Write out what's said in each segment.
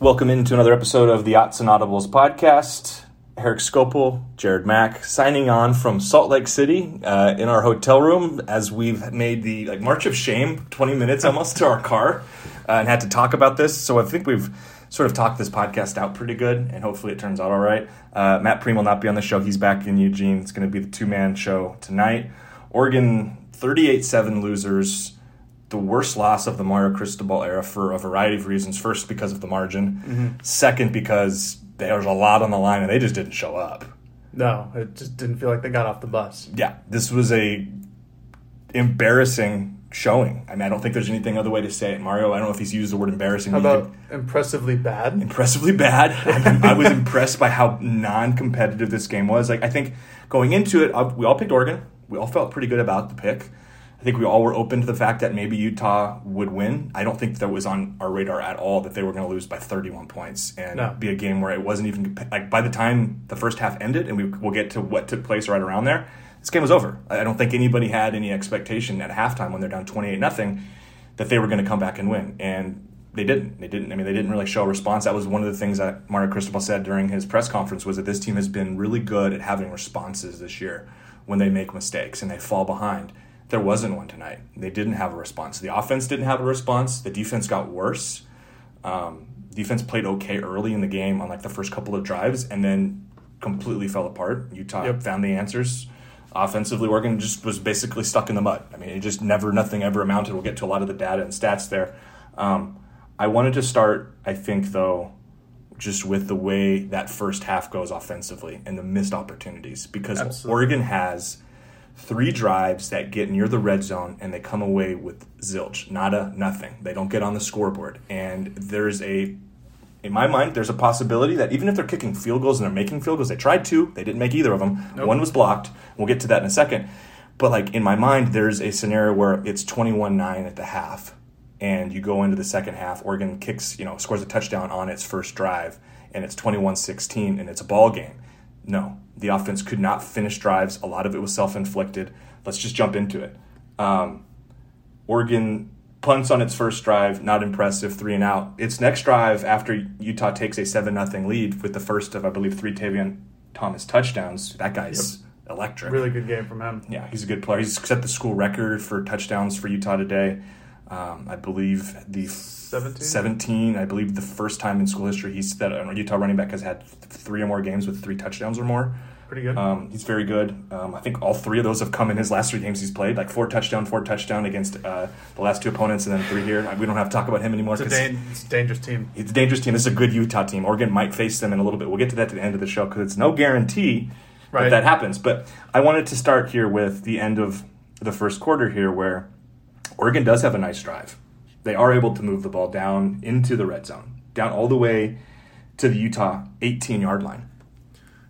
Welcome into another episode of the Ots and Audibles podcast. Eric Skopil, Jared Mack, signing on from Salt Lake City uh, in our hotel room as we've made the like march of shame, twenty minutes almost to our car, uh, and had to talk about this. So I think we've sort of talked this podcast out pretty good, and hopefully it turns out all right. Uh, Matt Prehm will not be on the show; he's back in Eugene. It's going to be the two man show tonight. Oregon thirty eight seven losers the worst loss of the Mario Cristobal era for a variety of reasons. First, because of the margin. Mm-hmm. Second, because there was a lot on the line and they just didn't show up. No, it just didn't feel like they got off the bus. Yeah, this was a embarrassing showing. I mean, I don't think there's anything other way to say it. Mario, I don't know if he's used the word embarrassing. How about could- impressively bad? impressively bad. I, I was impressed by how non-competitive this game was. Like I think going into it, uh, we all picked Oregon. We all felt pretty good about the pick. I think we all were open to the fact that maybe Utah would win. I don't think that was on our radar at all that they were going to lose by 31 points and No. be a game where it wasn't even like by the time the first half ended, and we will get to what took place right around there. This game was over. I don't think anybody had any expectation at halftime when they're down 28 nothing that they were going to come back and win. And they didn't. They didn't. I mean, they didn't really show a response. That was one of the things that Mario Cristobal said during his press conference was that this team has been really good at having responses this year when they make mistakes and they fall behind. There wasn't one tonight. They didn't have a response. The offense didn't have a response. The defense got worse. Um, defense played okay early in the game on like the first couple of drives and then completely fell apart. Utah Yep. found the answers. Offensively, Oregon just was basically stuck in the mud. I mean, it just never, nothing ever amounted. We'll get to a lot of the data and stats there. Um, I wanted to start, I think, though, just with the way that first half goes offensively and the missed opportunities because Absolutely. Oregon has three drives that get near the red zone and they come away with zilch, nada, nothing. They don't get on the scoreboard. And there's a, in my mind, there's a possibility that even if they're kicking field goals and they're making field goals, they tried two, they didn't make either of them. One was blocked. We'll get to that in a second. But like in my mind, there's a scenario where it's 21 9 at the half. And you go into the second half, Oregon kicks, you know, scores a touchdown on its first drive, and it's 21 16, and it's a ball game. No, the offense could not finish drives. A lot of it was self inflicted. Let's just jump into it. Um, Oregon punts on its first drive, not impressive, three and out. Its next drive, after Utah takes a 7 0 lead with the first of, I believe, three Tavion Thomas touchdowns, that guy's electric. Really good game from him. Yeah, he's a good player. He's set the school record for touchdowns for Utah today. Um, I believe the 17? 17, I believe the first time in school history he's that a Utah running back has had three or more games with three touchdowns or more. Pretty good. Um, he's very good. Um, I think all three of those have come in his last three games he's played, like four touchdown, four touchdown against uh, the last two opponents, and then three here. We don't have to talk about him anymore it's, a dan- it's a dangerous team. it's a dangerous team. This is a good Utah team. Oregon might face them in a little bit. We'll get to that at the end of the show because it's no guarantee Right. that that happens. But I wanted to start here with the end of the first quarter here, where Oregon does have a nice drive. They are able to move the ball down into the red zone, down all the way to the Utah 18 yard line.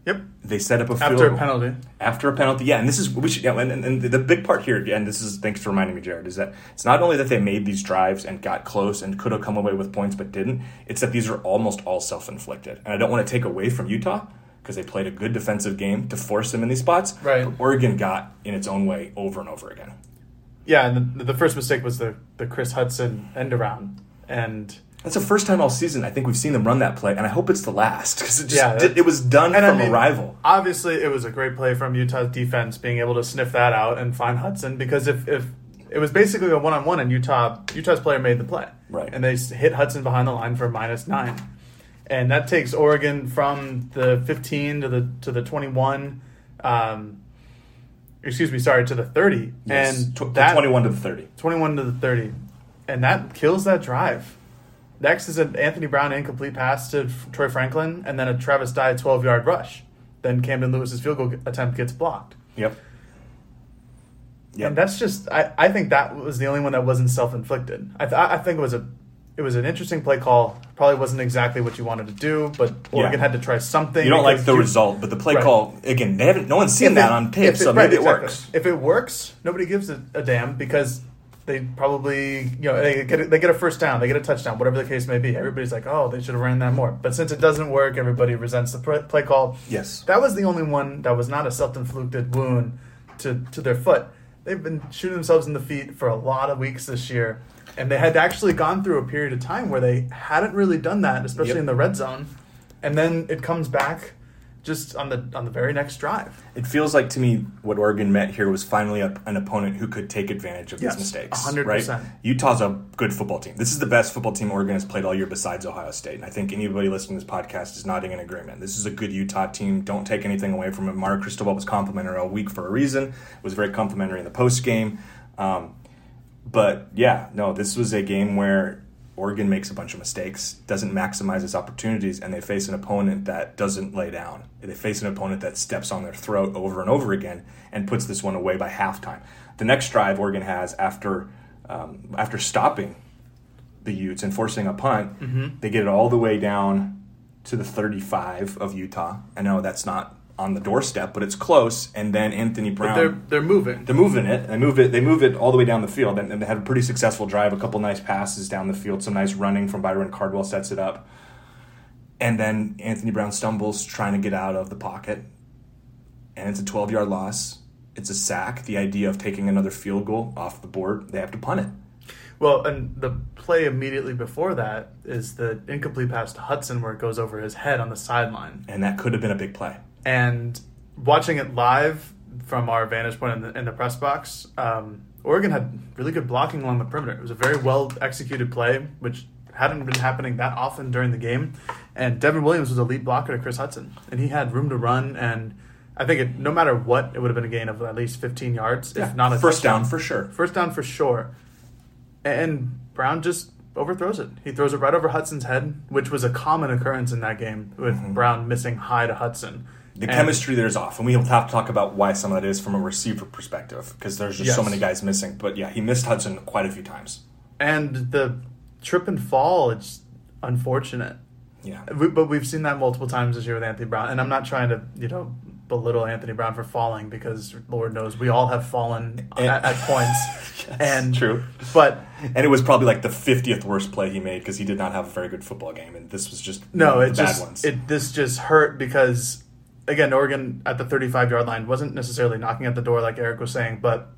Yep. They set up a field After a penalty. After a penalty, yeah, and this is we should, yeah, and, and, the big part here, and this is thanks for reminding me, Jared, is that it's not only that they made these drives and got close and could have come away with points but didn't. It's that these are almost all self-inflicted, and I don't want to take away from Utah because they played a good defensive game to force them in these spots. Right. But Oregon got in its own way over and over again. Yeah, and the, the first mistake was the, the Chris Hudson end around. And That's the first time all season I think we've seen them run that play, and I hope it's the last because it just Yeah, did, it was done And I from mean- a rival. obviously it was a great play from Utah's defense being able to sniff that out and find Hudson because if, if it was basically a one on one and Utah Utah's player made the play. Right. And they hit Hudson behind the line for minus nine. And that takes Oregon from the 15 to the to the 21 um, excuse me, sorry, to the 30. Yes. And Tw- that 21 to the 30. 21 to the 30. And that kills that drive. Next is an Anthony Brown incomplete pass to F- Troy Franklin, and then a Travis Dye 12 yard rush. Then Camden Lewis's field goal attempt gets blocked. Yep. Yep. And that's just, I, I think that was the only one that wasn't self inflicted. I, th- I think it was a. It was an interesting play call. Probably wasn't exactly what you wanted to do, but Oregon Yeah. had to try something. You don't like the you- result, but the play Right. call again. They haven't. No one's seen If that it- on tape, so maybe it exactly. works. If it works, nobody gives a, a damn because they probably you know they get a, they get a first down, they get a touchdown, whatever the case may be. Everybody's like, oh, they should have ran that more. But since it doesn't work, everybody resents the play, play call. Yes. That was the only one that was not a self-inflicted wound to to their foot. they've been shooting themselves in the feet for a lot of weeks this year, and they had actually gone through a period of time where they hadn't really done that, especially Yep. in the red zone, and then it comes back just on the on the very next drive. It feels like to me what Oregon met here was finally a, an opponent who could take advantage of Yes, these mistakes. 100%. Right? Utah's a good football team. This is the best football team Oregon has played all year besides Ohio State. And I think anybody listening to this podcast is nodding in agreement. This is a good Utah team. Don't take anything away from it. Mario Cristobal was complimentary all week for a reason. It was very complimentary in the post game. Um, but yeah, no, this was a game where Oregon makes a bunch of mistakes, doesn't maximize its opportunities, and they face an opponent that doesn't lay down. They face an opponent that steps on their throat over and over again and puts this one away by halftime. The next drive Oregon has after um, after stopping the Utes and forcing a punt, they get it all the way down to the 35 of Utah. I know that's not on the doorstep, but it's close. And then Anthony Brown. They're they're moving. They're moving it. They move it. They move it all the way down the field, and, and they had a pretty successful drive. A couple nice passes down the field. Some nice running from Byron Cardwell sets it up, and then Anthony Brown stumbles trying to get out of the pocket, and it's a twelve yard loss. It's a sack. The idea of taking another field goal off the board, they have to punt it. Well, and the play immediately before that is the incomplete pass to Hudson where it goes over his head on the sideline. And that could have been a big play. And watching it live from our vantage point in the, in the press box, um, Oregon had really good blocking along the perimeter. It was a very well executed play, which hadn't been happening that often during the game. And Devon Williams was a lead blocker to Chris Hudson, and he had room to run. And I think it, no matter what, it would have been a gain of at least 15 yards, if not a first touchdown. down for sure. First down for sure. And Brown just overthrows it. He throws it right over Hudson's head, which was a common occurrence in that game with Brown missing high to Hudson. The And- chemistry there is off, and we will have to talk about why some of that is from a receiver perspective because there's just so many guys missing. But yeah, he missed Hudson quite a few times. And the trip and fall, it's unfortunate. Yeah, We, but we've seen that multiple times this year with Anthony Brown. And I'm not trying to, you know, belittle Anthony Brown for falling because Lord knows we all have fallen And- at, at points. and true. But And it was probably like the 50th worst play he made because he did not have a very good football game, and this was just No, it bad just ones. it this just hurt because again, Oregon at the 35 yard line wasn't necessarily knocking at the door like Eric was saying, but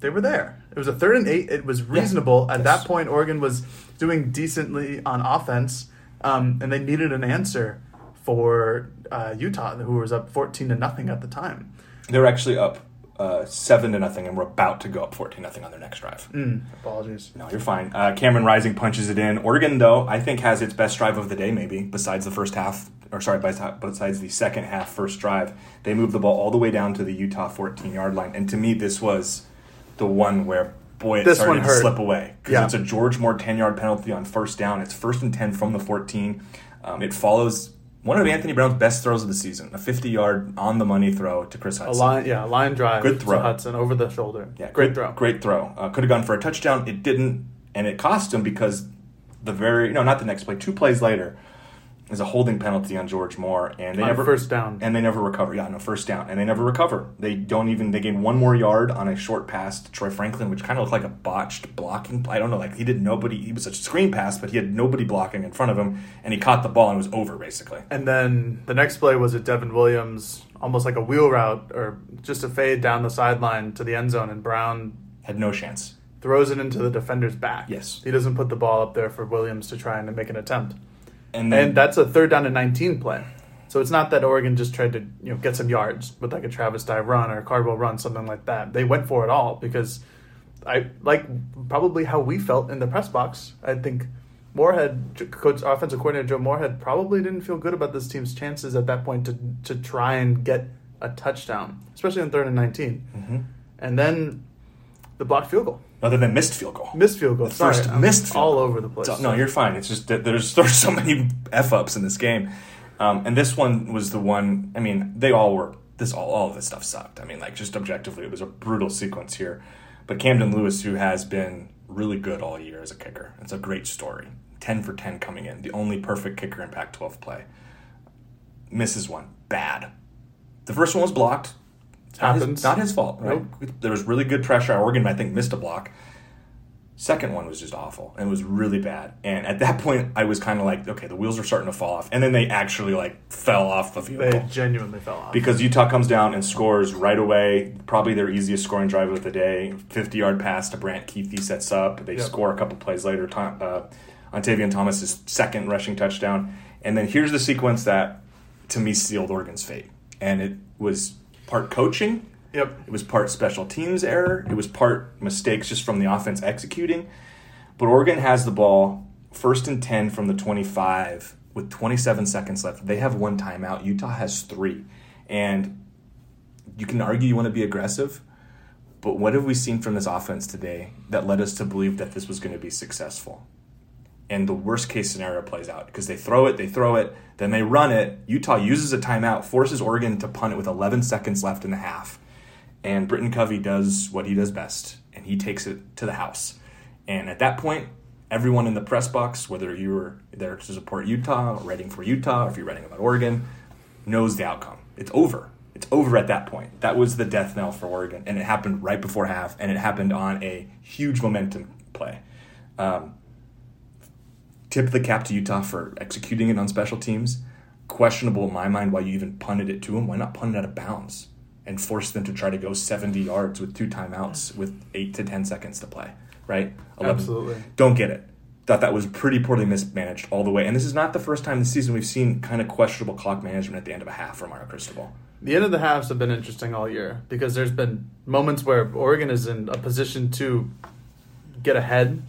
they were there. It was a third and eight. It was reasonable at Yes. that point. Oregon was doing decently on offense, um, and they needed an answer for uh, Utah, who was up 14 to nothing at the time. they were actually up uh, seven to nothing, and we're about to go up 14 nothing on their next drive. Mm, apologies. No, you're fine. Uh, Cameron Rising punches it in. Oregon, though, I think has its best drive of the day, maybe besides the first half, or sorry, besides the second half first drive. They moved the ball all the way down to the Utah 14 yard line, and to me, this was the one where boy, it This started to slip away because Yeah. it's a George Moore 10 yard penalty on first down. It's first and 10 from the 14. Um, it follows one of Anthony Brown's best throws of the season, a 50 yard on the money throw to Chris A Hudson. line, yeah, a line drive. Good to throw. Hudson over the shoulder. Yeah, great good- throw. Great throw. Uh, could have gone for a touchdown. It didn't, and it cost him because the very no, not the next play. Two plays later, is a holding penalty on George Moore, and they On never first down. and they never recover. Yeah, no first down, and they never recover. They don't even. They gain one more yard on a short pass to Troy Franklin, which kind of looked like a botched blocking. I don't know, like he did nobody. He was a screen pass, but he had nobody blocking in front of him, and he caught the ball and it was over basically. And then the next play was a Devon Williams, almost like a wheel route or just a fade down the sideline to the end zone, and Brown Had no chance. throws it into the defender's back. Yes. He doesn't put the ball up there for Williams to try and make an attempt. And then, And that's a third down and 19 play. So it's not that Oregon just tried to you know get some yards with like a Travis Dye run or a Cardwell run, something like that. They went for it all because I like probably how we felt in the press box. I think Moorhead, coach, offensive coordinator Joe Moorhead, probably didn't feel good about this team's chances at that point to to try and get a touchdown, especially on third and 19. Mm-hmm. And then the blocked field goal, other than missed field goal. missed field goal. The Sorry, first I'm missed field all goal. over the place. So- no, you're fine. It's just that there's there's so many f ups in this game, um, and this one was the one. I mean, they all were. This all all of this stuff sucked. I mean, like just objectively, it was a brutal sequence here. But Camden Lewis, who has been really good all year as a kicker, it's a great story. Ten for ten coming in, the only perfect kicker in Pac-12 play. Misses one bad. The first one was blocked. It's not his, not his fault. Right? There was really good pressure. Oregon, I think, missed a block. Second one was just awful and it was really bad. And at that point, I was kind of like, okay, the wheels are starting to fall off. And then they actually like fell off the field They goal genuinely fell off. because Utah comes down and scores right away. Probably their easiest scoring drive of the day. 50 yard pass to Brant Kuithe sets up. They Yep. score a couple plays later. Tom, uh, Ontavian Thomas's second rushing touchdown. And then here's the sequence that to me sealed Oregon's fate. And it was part coaching. Yep. It was part special teams error. It was part mistakes just from the offense executing. But Oregon has the ball first and 10 from the 25 with 27 seconds left. They have one timeout. Utah has three. And you can argue you want to be aggressive, but what have we seen from this offense today that led us to believe that this was going to be successful? And the worst case scenario plays out because they throw it, they throw it, then they run it. Utah uses a timeout, forces Oregon to punt it with 11 seconds left in the half. And Britton Covey does what he does best, and he takes it to the house. And at that point, everyone in the press box, whether you were there to support Utah, or writing for Utah, or if you're writing about Oregon, knows the outcome. It's over. It's over at that point. That was the death knell for Oregon, and it happened right before half, and it happened on a huge momentum play. Um, tip the cap to Utah for executing it on special teams. Questionable in my mind why you even punted it to them. Why not punt it out of bounds and force them to try to go 70 yards with two timeouts with eight to 10 seconds to play, right? 11. Absolutely. Don't get it. Thought that was pretty poorly mismanaged all the way. And this is not the first time this season we've seen kind of questionable clock management at the end of a half from Mario Cristobal. The end of the halves have been interesting all year because there's been moments where Oregon is in a position to get ahead,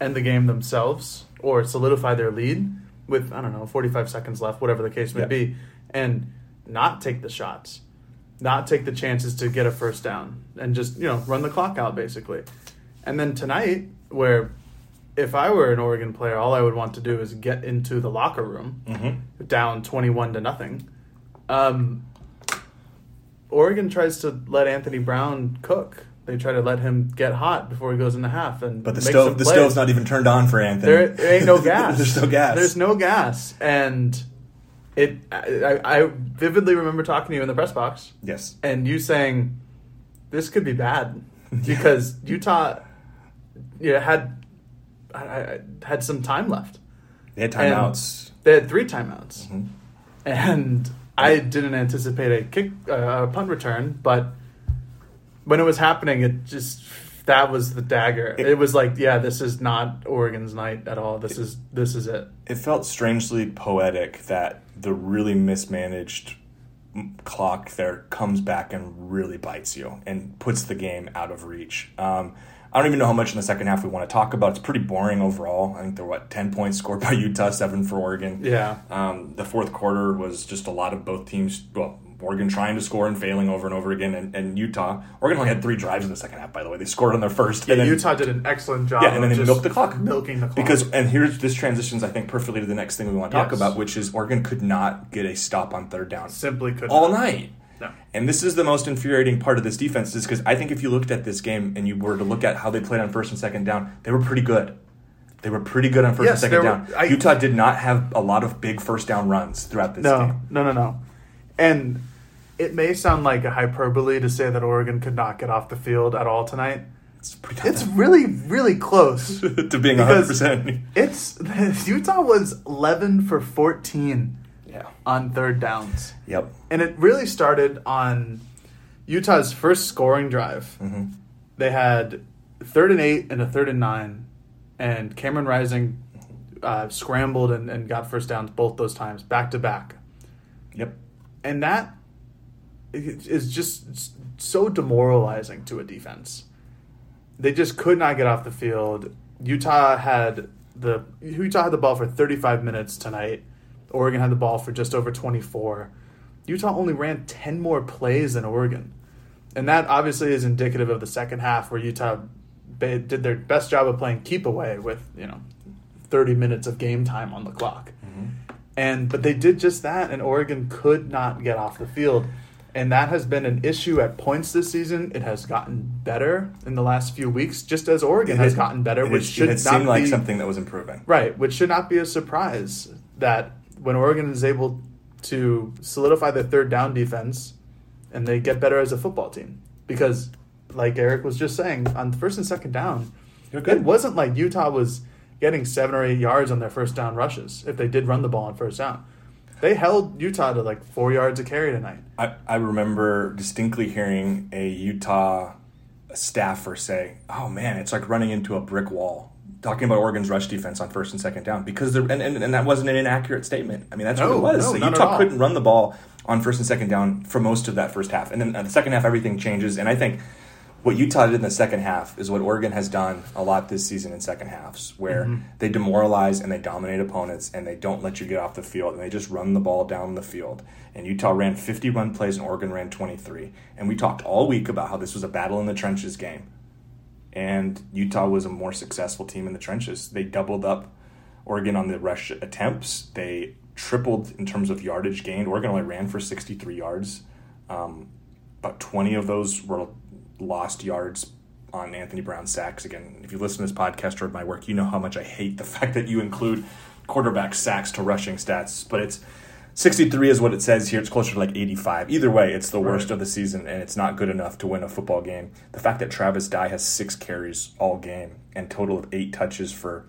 end the game themselves, or solidify their lead with, I don't know, 45 seconds left, whatever the case may Yeah. be, and not take the shots, not take the chances to get a first down, and just, you know, run the clock out basically. And then tonight, where if I were an Oregon player, all I would want to do is get into the locker room Mm-hmm. down 21 to nothing. Um, Oregon tries to let Anthony Brown cook. They try to let him get hot before he goes in the half, and But the stove, the stove's not even turned on for Anthony. There, there ain't no gas. There's no gas. There's no gas, and it. I, I vividly remember talking to you in the press box, yes. and you saying, "This could be bad," because Utah, yeah, had I, I, had some time left. They had timeouts. They had three timeouts, Mhm. and I didn't anticipate a kick, uh, a punt return. But when it was happening, it just that was the dagger. It, It- was like, yeah, this is not Oregon's night at all. This is this is it. It felt strangely poetic that the really mismanaged clock there comes back and really bites you and puts the game out of reach. Um, I don't even know how much in the second half we want to talk about. It's pretty boring overall. I think there were what ten points scored by Utah, seven for Oregon. Yeah, Um, the fourth quarter was just a lot of both teams. Well, Oregon trying to score and failing over and over again, and, and Utah. Oregon only had three drives in the second half. By the way, they scored on their first. yeah. and then- Utah did an excellent job. yeah, and then they milked the clock. milking the clock Because and here's this transitions I think perfectly to the next thing we want to talk Yes. about, which is Oregon could not get a stop on third down simply could all not. night. No. And this is the most infuriating part of this defense, is because I think if you looked at this game and you were to look at how they played on first and second down, they were pretty good. They were pretty good on first Yes, and second there were- down. I- Utah did not have a lot of big first down runs throughout this No, game. no, no, no. And it may sound like a hyperbole to say that Oregon could not get off the field at all tonight. It's pretty It's really, really close. to being 100%. It's Utah was 11 for 14 Yeah. on third downs. Yep. And it really started on Utah's first scoring drive. hmm They had third and eight and a third and nine, and Cameron Rising uh, scrambled and, and got first downs both those times, back to back. Yep. And that is just so demoralizing to a defense. They just could not get off the field. Utah had the Utah had the ball for 35 minutes tonight. Oregon had the ball for just over 24. Utah only ran 10 more plays than Oregon. And that obviously is indicative of the second half where Utah did their best job of playing keep away with, you know, 30 minutes of game time on the clock. Mm-hmm. And but they did just that and Oregon could not get off the field. And that has been an issue at points this season. It has gotten better in the last few weeks, just as Oregon It has had- gotten better, which should it not seemed like something that was improving. Right, which should not be a surprise that when Oregon is able to solidify their third down defense and they get better as a football team. Because, like Eric was just saying, on first and second down, It wasn't like Utah was getting seven or eight yards on their first down rushes if they did run the ball on first down. They held Utah to like four yards a carry tonight. I, I remember distinctly hearing a Utah staffer say, "Oh man, it's like running into a brick wall." Talking about Oregon's rush defense on first and second down because they're, and, and, and that wasn't an inaccurate statement. I mean, that's No, what it was. no, So Utah couldn't run the ball on first and second down for most of that first half, and then the second half everything changes. And I think what Utah did in the second half is what Oregon has done a lot this season in second halves, where Mm-hmm. they demoralize and they dominate opponents and they don't let you get off the field and they just run the ball down the field. And Utah ran 50 run plays and Oregon ran 23. And we talked all week about how this was a battle in the trenches game. And Utah was a more successful team in the trenches. They doubled up Oregon on the rush attempts. They tripled in terms of yardage gained. Oregon only ran for 63 yards. Um, about 20 of those were lost yards on Anthony Brown sacks. Again, if you listen to this podcast or my work, you know how much I hate the fact that you include quarterback sacks to rushing stats. But it's 63 is what it says here. It's closer to like 85. Either way, it's the worst Right. of the season, and it's not good enough to win a football game. The fact that Travis Dye has six carries all game and total of eight touches for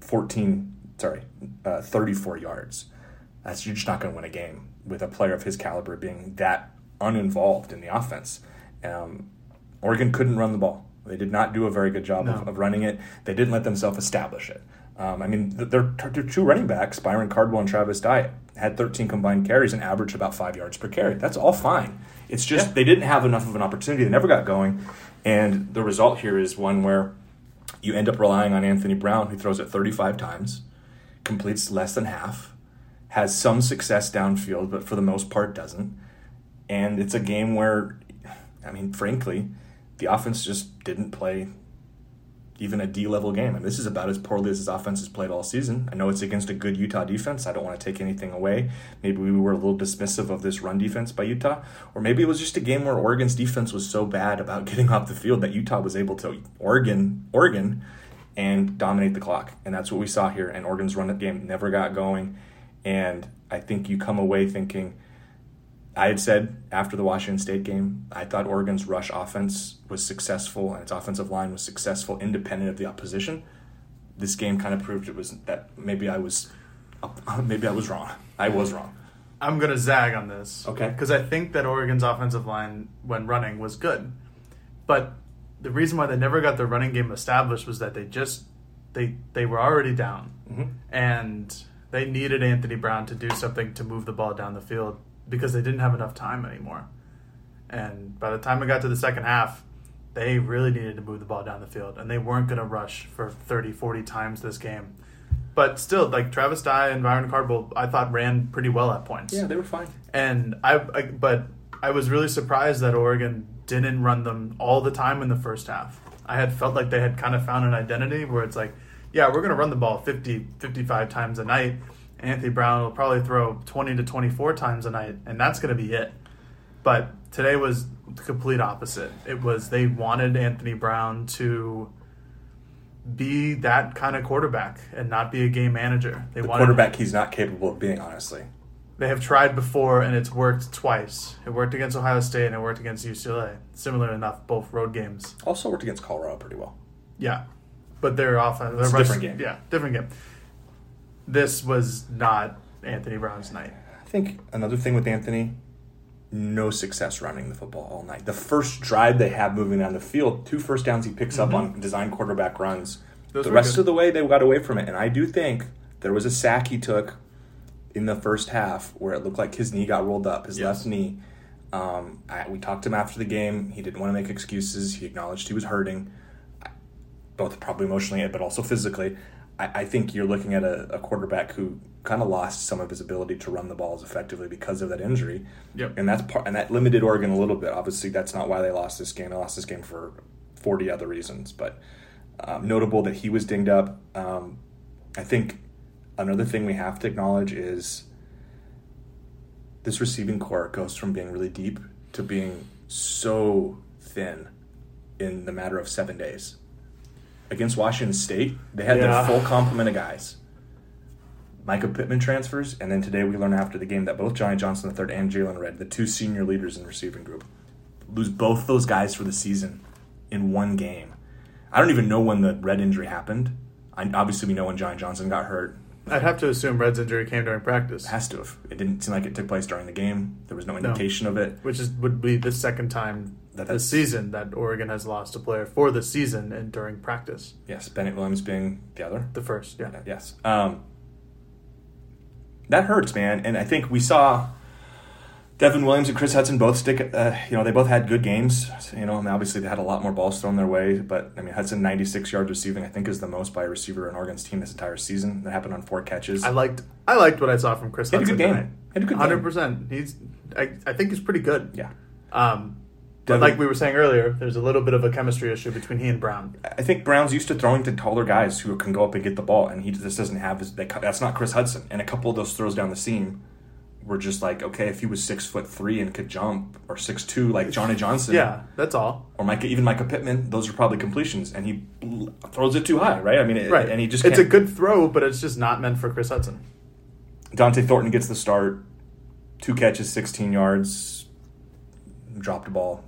14, sorry, uh, 34 yards. That's you're just not going to win a game with a player of his caliber being that uninvolved in the offense. Um, Oregon couldn't run the ball. They did not do a very good job of, No. of running it. They didn't let themselves establish it. Um, I mean, th- their, their two running backs, Byron Cardwell and Travis Dye, had 13 combined carries and averaged about five yards per carry. That's all fine. It's just Yeah. they didn't have enough of an opportunity. They never got going. And the result here is one where you end up relying on Anthony Brown, who throws it 35 times, completes less than half, has some success downfield, but for the most part doesn't. And it's a game where, I mean, frankly, the offense just didn't play even a D level game. And this is about as poorly as his offense has played all season. I know it's against a good Utah defense. I don't want to take anything away. Maybe we were a little dismissive of this run defense by Utah. Or maybe it was just a game where Oregon's defense was so bad about getting off the field that Utah was able to Oregon Oregon and dominate the clock. And that's what we saw here. And Oregon's run game never got going. And I think you come away thinking I had said after the Washington State game, I thought Oregon's rush offense was successful and its offensive line was successful independent of the opposition. This game kind of proved it was that maybe I was maybe I was wrong. I was wrong. I'm gonna zag on this. Okay. Because I think that Oregon's offensive line, when running, was good, but the reason why they never got their running game established was that they just they they were already down, Mhm. and they needed Anthony Brown to do something to move the ball down the field because they didn't have enough time anymore. And by the time it got to the second half, they really needed to move the ball down the field, and they weren't going to rush for 30, 40 times this game. But still, like Travis Dye and Byron Cardwell, I thought ran pretty well at points. Yeah, they were fine. And I, I, but I was really surprised that Oregon didn't run them all the time in the first half. I had felt like they had kind of found an identity where it's like, yeah, we're going to run the ball 50, 55 times a night. Anthony Brown will probably throw 20 to 24 times a night, and that's going to be it. But today was the complete opposite. It was they wanted Anthony Brown to be that kind of quarterback and not be a game manager. They The wanted quarterback he's not capable of being, honestly. they have tried before and it's worked twice. It worked against Ohio State and it worked against UCLA. Similar enough, both road games. Also worked against Colorado pretty well. Yeah, but their offense, their rush- different game. Yeah, different game. This was not Anthony Brown's night. I think another thing with Anthony, no success running the football all night. The first drive they have moving down the field, two first downs he picks up on design quarterback runs. Those the rest good. of the way they got away from it, and I do think there was a sack he took in the first half where it looked like his knee got rolled up, his Yes. left knee. Um, I, we talked to him after the game. He didn't want to make excuses. He acknowledged he was hurting, both probably emotionally but also physically. I, I think you're looking at a, a quarterback who kind of lost some of his ability to run the balls effectively because of that injury. Yep. And that's part, and that limited Oregon a little bit. Obviously, that's not why they lost this game. They lost this game for 40 other reasons, but um, notable that he was dinged up. Um, I think another thing we have to acknowledge is this receiving core goes from being really deep to being so thin in the matter of seven days. Against Washington State, they had Yeah. their full complement of guys. Mycah Pittman transfers, and then today we learn after the game that both Johnny Johnson III and Jaylon Redd, the two senior leaders in the receiving group, lose both those guys for the season in one game. I don't even know when the Redd injury happened. I, obviously, we know when Johnny Johnson got hurt. I'd have to assume Redd's injury came during practice, It has to have. It didn't seem like it took place during the game. There was no indication of it. which is would be the second time That this season that Oregon has lost a player for the season and during practice. Yes, Bennett Williams being the other. The first, yeah. Yes. Um, that hurts, man. And I think we saw Devon Williams and Chris Hudson both stick. Uh, you know, they both had good games. You know, and obviously they had a lot more balls thrown their way. But I mean, Hudson ninety six yards receiving, I think, is the most by a receiver on Oregon's team this entire season. That happened on four catches. I liked I liked what I saw from Chris He had a Hudson good game. tonight. He had a good game. Hundred percent. He's I, I think he's pretty good. yeah. Um, but Devon- like we were saying earlier, there's a little bit of a chemistry issue between he and Brown. I think Brown's used to throwing to taller guys who can go up and get the ball, and he just doesn't have. His, that- that's not Chris Hudson. And a couple of those throws down the seam were just like, okay, if he was six foot three and could jump, or six two like Johnny Johnson, Yeah, that's all. or Mycah, even Mycah Pittman, those are probably completions, and he throws it too high, right? I mean, it, Right. and he just it's a good throw, but it's just not meant for Chris Hudson. Dont'e Thornton gets the start, two catches, sixteen yards, dropped a ball.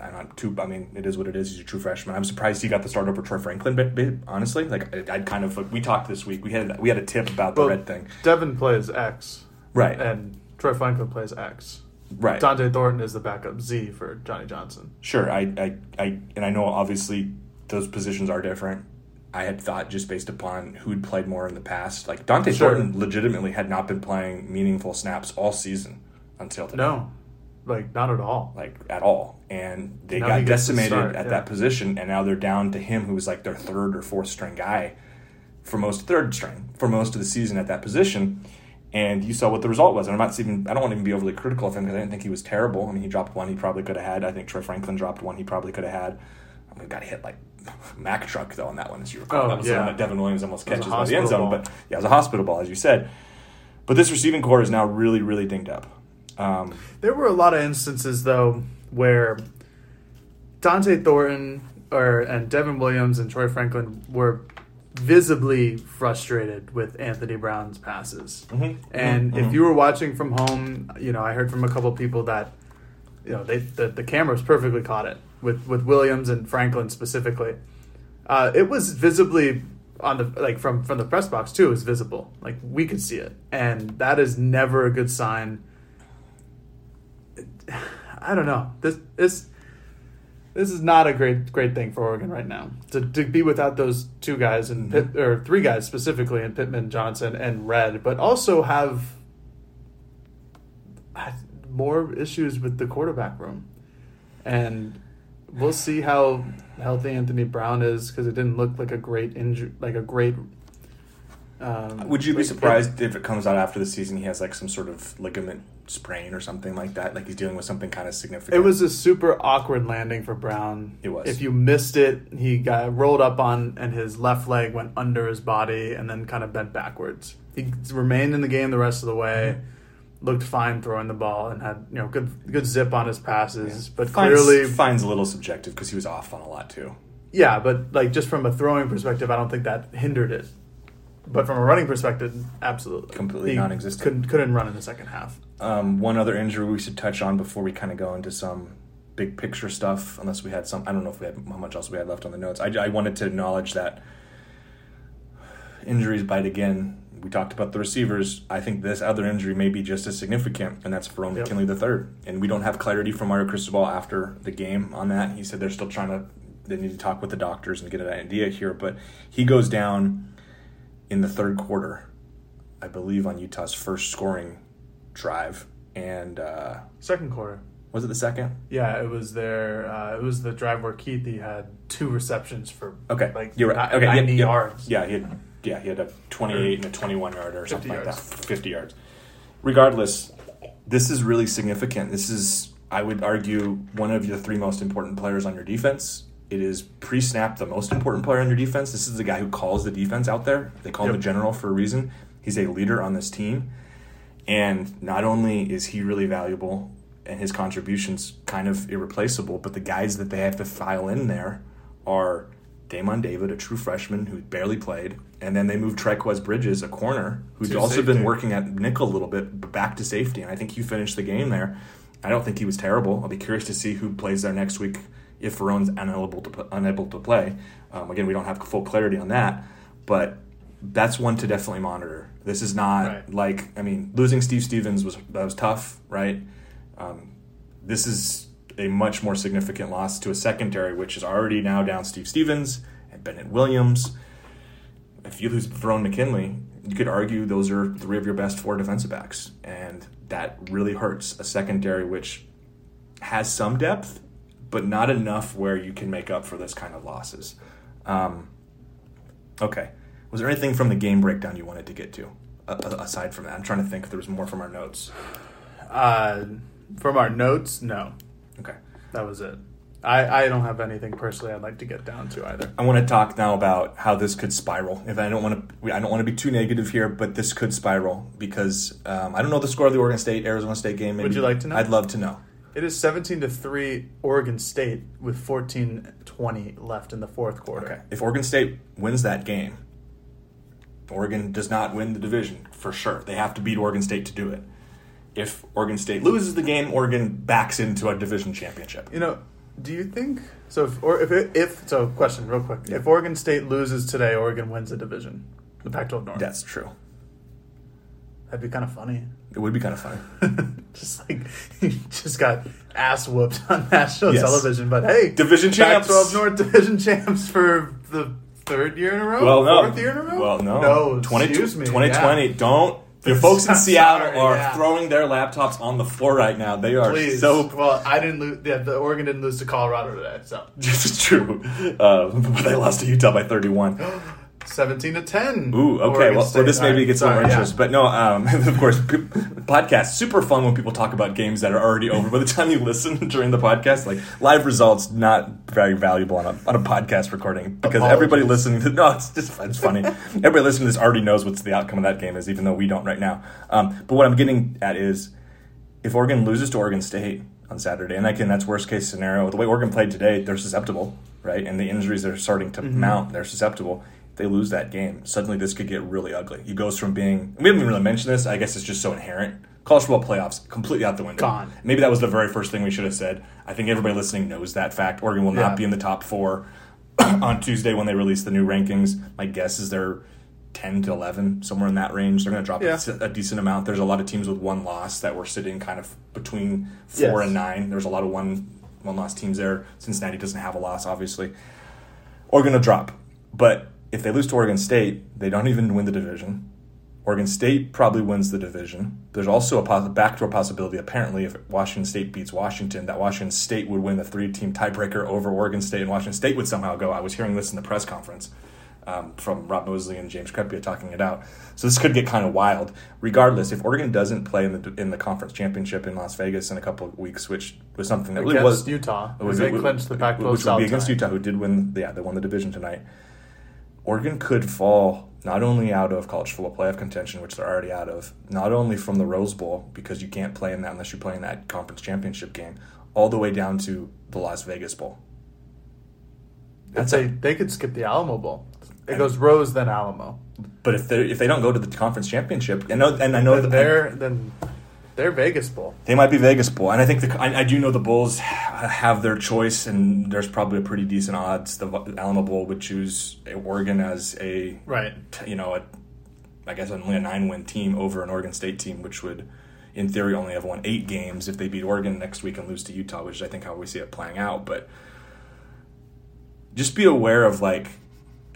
I'm not too. I mean, it is what it is. He's a true freshman. I'm surprised he got the start over Troy Franklin. But, but honestly, like I- I'd kind of like, we talked this week. We had we had a tip about the Well, Redd thing, Devon plays X, right? and Troy Franklin plays X. right. Dont'e Thornton is the backup Z for Johnny Johnson. Sure. I, I, I, and I know obviously those positions are different. I had thought just based upon who'd played more in the past, like Dont'e Sure. Thornton legitimately had not been playing meaningful snaps all season until today. No, like not at all. like at all. And they Now got decimated start, at yeah. that position, and now they're down to him, who was like their third or fourth string guy for most third string for most of the season at that position. And you saw what the result was. And I'm not even I don't want to even be overly critical of him because I didn't think he was terrible. I mean, he dropped one he probably could have had. I think Troy Franklin dropped one he probably could have had. I mean, got hit like Mack truck though on that one, as you recall. Oh, that was yeah. that Devon Williams almost It was a catches by the end zone. ball. But yeah, it was a hospital ball, as you said. But this receiving core is now really, really dinged up. Um, There were a lot of instances though where Dont'e Thornton or and Devin Williams and Troy Franklin were visibly frustrated with Anthony Brown's passes. Mhm, And mhm, if you were watching from home, you know, I heard from a couple people that you know, they the, the cameras perfectly caught it with with Williams and Franklin specifically. Uh, it was visibly on the like from from the press box too. It was visible, like we could see it, and that is never a good sign. I don't know. This this this is not a great great thing for Oregon right now to to be without those two guys and Pitt, or three guys specifically in Pittman, Johnson, and Redd, but also have more issues with the quarterback room, and we'll see how healthy Anthony Brown is because it didn't look like a great injury, like a great. Um, Would you be surprised if it comes out after the season he has like some sort of ligament sprain or something like that? Like he's dealing with something kind of significant. It was a super awkward landing for Brown. It was. If you missed it, he got rolled up on, and his left leg went under his body, and then kind of bent backwards. He remained in the game the rest of the way. Mm-hmm. Looked fine throwing the ball and had you know good good zip on his passes, but Fine's, clearly finds a little subjective because he was off on a lot too. Yeah, but like just from a throwing perspective, I don't think that hindered it. But from a running perspective, absolutely, Completely He non-existent. Couldn't couldn't run in the second half. Um, one other injury we should touch on before we kind of go into some big picture stuff, unless we had some. I don't know if we had how much else we had left on the notes. I, I wanted to acknowledge that injuries bite again. We talked about the receivers. I think this other injury may be just as significant, and that's Verone Yep. McKinley the third. And we don't have clarity from Mario Cristobal after the game on that. He said they're still trying to. They need to talk with the doctors and get an idea here, but he goes down in the third quarter, I believe, on Utah's first scoring drive. And uh, Second quarter. was it the second? Yeah, it was there. Uh, it was the drive where Kuithe had two receptions for Okay, like you're right. Okay, yeah, ninety yeah. yards. Yeah, he had. Yeah, he had a 28 and a 21 yarder or 50 something like that. 50 yards. Regardless, this is really significant. This is, I would argue, one of the three most important players on your defense. It is pre-snap the most important player on your defense. This is the guy who calls the defense out there. They call him Yep. the general for a reason. He's a leader on this team. And not only is he really valuable and his contributions kind of irreplaceable, but the guys that they have to file in there are Damon David, a true freshman who barely played, and then they moved Trikweze Bridges, a corner, who's also safety. been working at nickel a little bit, but back to safety. And I think he finished the game there. I don't think he was terrible. I'll be curious to see who plays there next week if Verone's unable to unable to play. Um, again, we don't have full clarity on that, but that's one to definitely monitor. This is not Right. like I mean, losing Steve Stephens was that was tough, right? Um, this is a much more significant loss to a secondary, which is already now down Steve Stephens and Bennett Williams. If you lose Verone McKinley, you could argue those are three of your best four defensive backs, and that really hurts a secondary which has some depth, but not enough where you can make up for this kind of losses. Um, okay, was there anything from the game breakdown you wanted to get to? A- aside from that, I'm trying to think if there was more from our notes. Uh, from our notes, no, Okay. that was it. I, I don't have anything personally I'd like to get down to either. I want to talk now about how this could spiral. If I don't want to, I don't want to be too negative here, but this could spiral because um, I don't know the score of the Oregon State Arizona State game. Would you like to know? I'd love to know. It is 17 to 3 Oregon State with 14 20 left in the fourth quarter. Okay, if Oregon State wins that game, Oregon does not win the division for sure. They have to beat Oregon State to do it. If Oregon State loses the game, Oregon backs into a division championship. You know, do you think so? If or if it, if so, question real quick: Yeah. If Oregon State loses today, Oregon wins the division, the Pac-12 North. That's true. That'd be kind of funny. It would be kind of funny. just like you just got ass whooped on national Yes. television, but hey, Division champs. Pac-12 North division champs for the third year in a row. Well, no. fourth year in a row. Well, no. no. 20, excuse me. 2020. yeah. Don't. The folks in Seattle sorry, are yeah. throwing their laptops on the floor right now. They are Please. so. well, I didn't lose. Yeah, the Oregon didn't lose to Colorado today, so This is true. Uh, but they lost to Utah by 31. seventeen to ten. Ooh, okay. Well, so this maybe gets little sorry, yeah. interest, but no. Um, of course, p- podcast super fun when people talk about games that are already over. By the time you listen during the podcast, like live results, not very valuable on a on a podcast recording because everybody listening to no, it's just it's funny. everybody listening to this already knows what's the outcome of that game is, even though we don't right now. Um, but what I'm getting at is, if Oregon loses to Oregon State on Saturday, and again that's worst case scenario. The way Oregon played today, they're susceptible, right? And the injuries are starting to Mm-hmm. mount. They're susceptible. They lose that game, suddenly this could get really ugly. He goes from being we haven't even really mentioned this. I guess it's just so inherent. College football playoffs completely out the window. Gone. Maybe that was the very first thing we should have said. I think everybody listening knows that fact. Oregon will not Yeah. be in the top four on Tuesday when they release the new rankings. My guess is they're 10 to 11, somewhere in that range. They're going to drop Yeah. a, a decent amount. There's a lot of teams with one loss that were sitting kind of between four Yes. and nine. There's a lot of one one loss teams there. Cincinnati doesn't have a loss, obviously. Oregon to drop. But if they lose to Oregon State, they don't even win the division. Oregon State probably wins the division. There's also a poss- backdoor possibility, apparently, if Washington State beats Washington, that Washington State would win the three team tiebreaker over Oregon State, and Washington State would somehow go. I was hearing this in the press conference um, from Rob Moseley and James Crepea talking it out. So this could get kind of wild. Regardless, if Oregon doesn't play in the in the conference championship in Las Vegas in a couple of weeks, which was something that really against was Utah, was- they clinched the Pac-12 which would be against. Utah, who did win. Yeah, they won the division tonight. Oregon could fall not only out of college football playoff contention, which they're already out of, not only from the Rose Bowl because you can't play in that unless you're playing that conference championship game, all the way down to the Las Vegas Bowl. That's That's a, they could skip the Alamo Bowl. It goes Rose then Alamo. But if they if they don't go to the conference championship, and, and I know Then that they're then they're Vegas Bowl. They might be Vegas Bowl, and I think the I, I do know the Bulls have their choice, and there's probably a pretty decent odds the Alamo Bowl would choose Oregon as a Right. you know a I guess only a nine win team over an Oregon State team, which would in theory only have won eight games if they beat Oregon next week and lose to Utah, which is I think how we see it playing out. But just be aware of like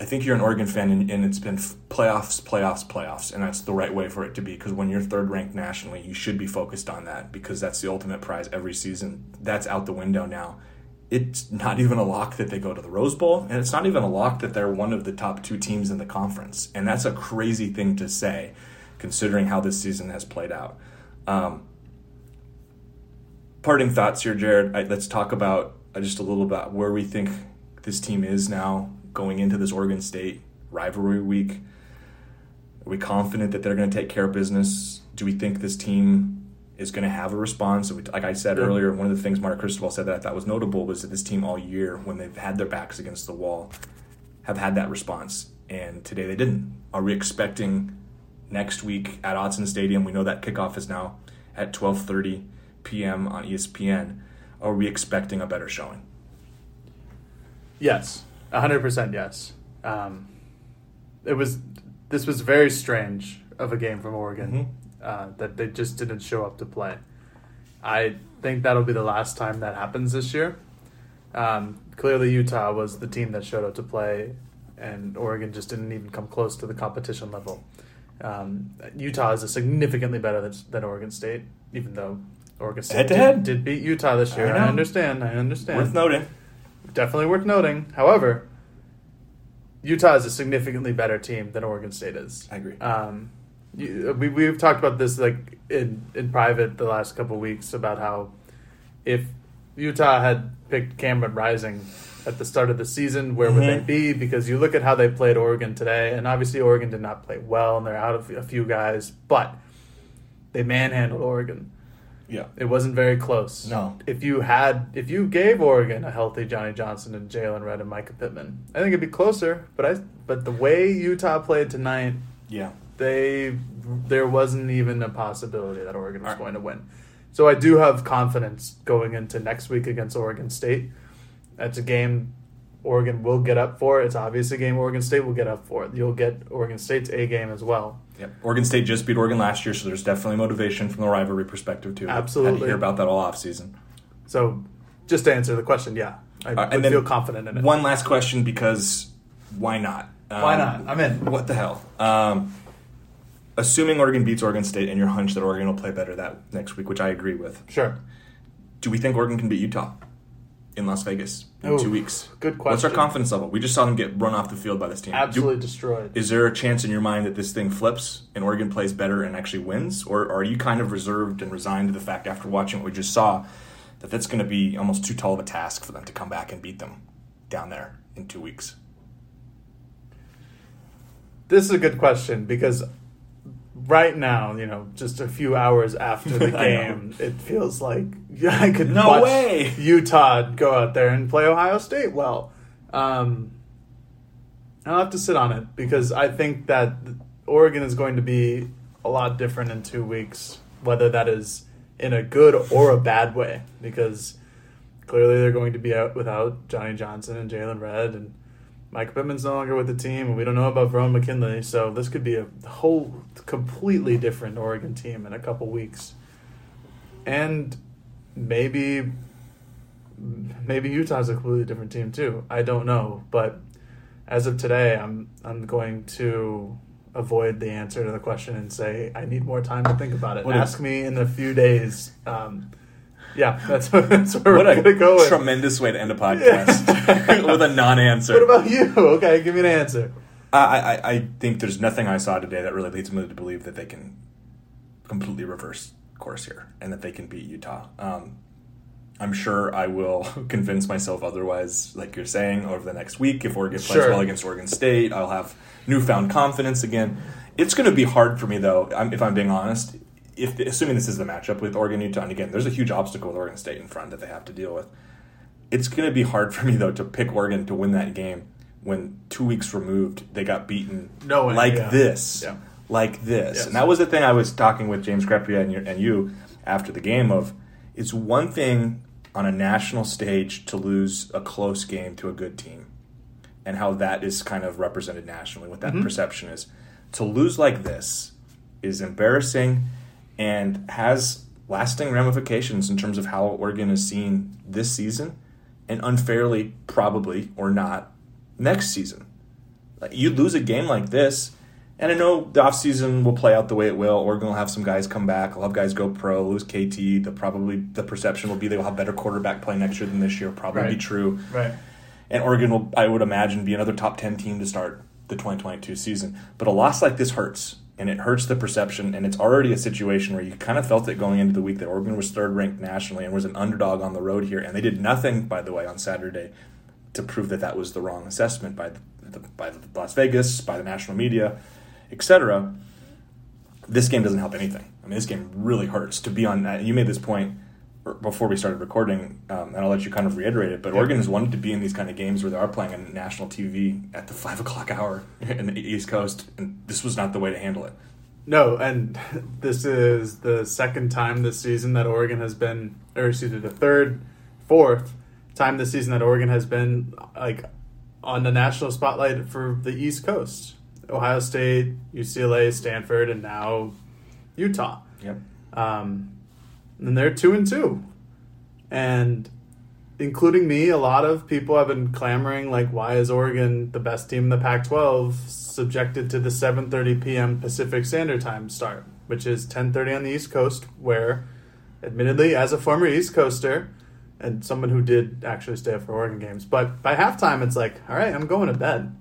I think you're an Oregon fan, and, and it's been playoffs, playoffs, playoffs, and that's the right way for it to be. Because when you're third ranked nationally, you should be focused on that because that's the ultimate prize every season. That's out the window now. It's not even a lock that they go to the Rose Bowl, and it's not even a lock that they're one of the top two teams in the conference. And that's a crazy thing to say, considering how this season has played out. Um, parting thoughts here, Jared. I, let's talk about uh, just a little about where we think this team is now going into this Oregon State rivalry week. Are we confident that they're going to take care of business? Do we think this team is going to have a response? Like I said Yeah. earlier, one of the things Mark Cristobal said that I thought was notable was that this team all year, when they've had their backs against the wall, have had that response, and today they didn't. Are we expecting next week at Autzen Stadium? We know that kickoff is now at 12:30 p.m. on ESPN. Are we expecting a better showing? Yes, hundred percent. Yes. Um, it was. This was very strange of a game from Oregon uh, that they just didn't show up to play. I think that'll be the last time that happens this year. Um, clearly, Utah was the team that showed up to play, and Oregon just didn't even come close to the competition level. Um, Utah is a significantly better than, than Oregon State, even though Oregon State Head to did, head. did beat Utah this year. I I, understand. I understand Worth noting. Definitely worth noting. However, Utah is a significantly better team than Oregon State is. I agree. Um, you, we we've talked about this like in in private the last couple weeks about how if Utah had picked Cameron Rising at the start of the season, where would they Mhm. be? Because you look at how they played Oregon today, and obviously Oregon did not play well, and they're out of a few guys, but they manhandled Oregon. Yeah. It wasn't very close. No. If you had, if you gave Oregon a healthy Johnny Johnson and Jaylon Redd and Mycah Pittman, I think it'd be closer. But I, but the way Utah played tonight, Yeah. they there wasn't even a possibility that Oregon was Alright. going to win. So I do have confidence going into next week against Oregon State. That's a game Oregon will get up for. It. It's obviously a game Oregon State will get up for. It. You'll get Oregon State's A game as well. Yep. Oregon State just beat Oregon last year, so there's definitely motivation from the rivalry perspective too. Had Absolutely. to hear about that all off season. So just to answer the question, yeah, I Uh, and then feel confident in it. One last question because why not? Why Um, not? I'm in. What the hell? Um, assuming Oregon beats Oregon State and your hunch that Oregon will play better that next week, which I agree with, Sure. do we think Oregon can beat Utah in Las Vegas in Ooh, two weeks? good question. What's our confidence level? We just saw them get run off the field by this team. Do- Absolutely destroyed. is there a chance in your mind that this thing flips and Oregon plays better and actually wins? Or are you kind of reserved and resigned to the fact after watching what we just saw that that's going to be almost too tall of a task for them to come back and beat them down there in two weeks? This is a good question because right now, you know, just a few hours after the game, it feels like I could No watch way. Utah go out there and play Ohio State well. Um, I'll have to sit on it because I think that Oregon is going to be a lot different in two weeks, whether that is in a good or a bad way, because clearly they're going to be out without Johnny Johnson and Jaylon Redd and Mike Pittman's no longer with the team, and we don't know about Verone McKinley, so this could be a whole completely different Oregon team in a couple weeks. And maybe maybe Utah's a completely different team too. I don't know, but as of today, I'm I'm going to avoid the answer to the question and say I need more time to think about it. What Ask me in a few days. Um, yeah, that's that's where What we're gonna go. with. A tremendous way to end a podcast with a non-answer. What about you? Okay, give me an answer. I, I, I think there's nothing I saw today that really leads me to believe that they can completely reverse course here and that they can beat Utah. Um, I'm sure I will convince myself otherwise, like you're saying, over the next week. If Oregon plays Sure. well against Oregon State, I'll have newfound confidence again. It's going to be hard for me, though, if I'm being honest. If assuming this is the matchup with Oregon Utah, and again, there's a huge obstacle with Oregon State in front that they have to deal with. It's going to be hard for me though to pick Oregon to win that game when two weeks removed they got beaten No way, like yeah. this, Yeah. like this, Yes. and that was the thing I was talking with James Crepea and you, and you after the game of. It's one thing on a national stage to lose a close game to a good team, and how that is kind of represented nationally. What that mm-hmm. perception is to lose like this is embarrassing and has lasting ramifications in terms of how Oregon is seen this season and unfairly, probably or not, next season. You lose a game like this, and I know the offseason will play out the way it will. Oregon will have some guys come back. I'll have guys go pro, lose KT. The probably the perception will be they will have better quarterback play next year than this year. Probably be true. Right. And Oregon will, I would imagine, be another top 10 team to start the 2022 season. But a loss like this hurts, and it hurts the perception. And it's already a situation where you kind of felt it going into the week that Oregon was third ranked nationally and was an underdog on the road here. And they did nothing, by the way, on Saturday to prove that that was the wrong assessment by the, the by the Las Vegas, by the national media, etc. This game doesn't help anything. I mean, this game really hurts to be on. You made this point before we started recording, um, and I'll let you kind of reiterate it. But Oregon has wanted to be in these kind of games where they are playing on national TV at the five o'clock hour in the East Coast, and this was not the way to handle it. No, and this is the second time this season that Oregon has been, or excuse me, the third, fourth time this season that Oregon has been like on the national spotlight for the East Coast. Ohio State, UCLA, Stanford, and now Utah. Yep. Um, and they're two and two, and including me, a lot of people have been clamoring like, why is Oregon the best team in the Pac-12 subjected to the 7:30 p.m. Pacific Standard Time start, which is 10:30 on the East Coast, where, admittedly, as a former East Coaster and someone who did actually stay up for Oregon games, but by halftime it's like, all right, I'm going to bed,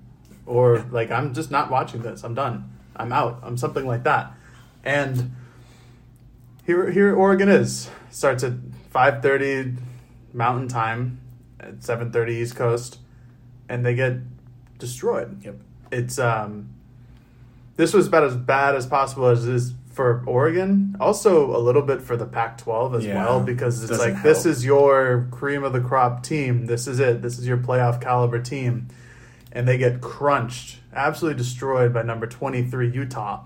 or like I'm just not watching this. I'm done. I'm out. I'm something like that, and here here Oregon is starts at 5:30 Mountain Time at 7:30 East Coast, and they get destroyed. Yep. It's um, this was about as bad as possible as is for Oregon. Also, a little bit for the Pac-12 as Yeah, well because it's like this is your cream of the crop team. This is it. This is your playoff caliber team, and they get crunched, absolutely destroyed by number 23 Utah.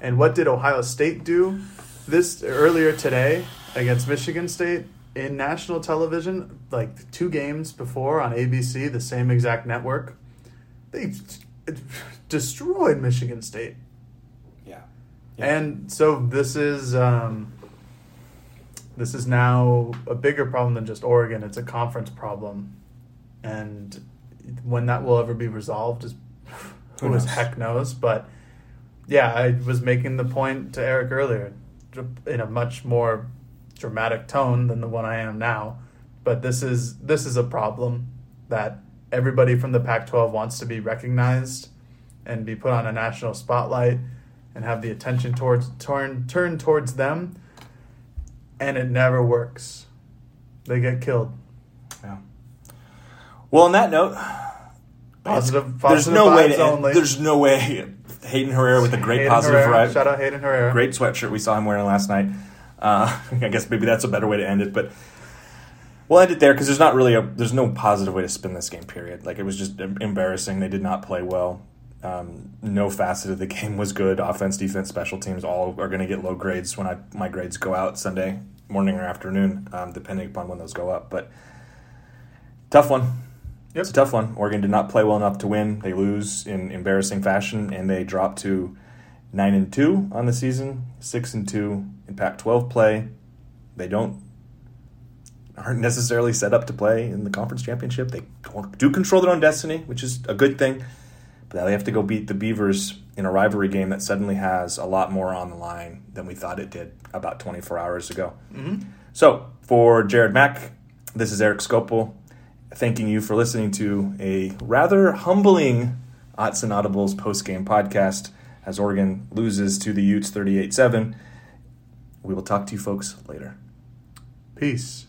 And what did Ohio State do this earlier today against Michigan State in national television, like two games before on ABC, the same exact network? They destroyed Michigan State. Yeah. And so this is um, this is now a bigger problem than just Oregon. It's a conference problem, and when that will ever be resolved is Who who knows? heck knows. But yeah, I was making the point to Eric earlier in a much more dramatic tone than the one I am now. But this is this is a problem that everybody from the Pac-12 wants to be recognized and be put on a national spotlight and have the attention towards turn turn towards them and it never works they get killed Yeah. Well, on that note, positive, there's positive no way to only there's no way. Hayden Herrera with a great Hayden positive Herrera, vibe. shout out Hayden Herrera Great sweatshirt we saw him wearing last night. Uh, I guess maybe that's a better way to end it, but we'll end it there because there's not really a there's no positive way to spin this game. Period. Like it was just embarrassing. They did not play well. Um, no facet of the game was good. Offense, defense, special teams all are going to get low grades when I my grades go out Sunday morning or afternoon, um, depending upon when those go up. But tough one. Yep. It's a tough one. Oregon did not play well enough to win. They lose in embarrassing fashion, and they drop to nine and two on the season, six and two in Pac-12 play. They don't aren't necessarily set up to play in the conference championship. They do control their own destiny, which is a good thing. But now they have to go beat the Beavers in a rivalry game that suddenly has a lot more on the line than we thought it did about 24 hours ago. Mm-hmm. So, for Jared Mack, this is Eric Skopil thanking you for listening to a rather humbling Odds and Audibles post-game podcast as Oregon loses to the Utes 38-7. We will talk to you folks later. peace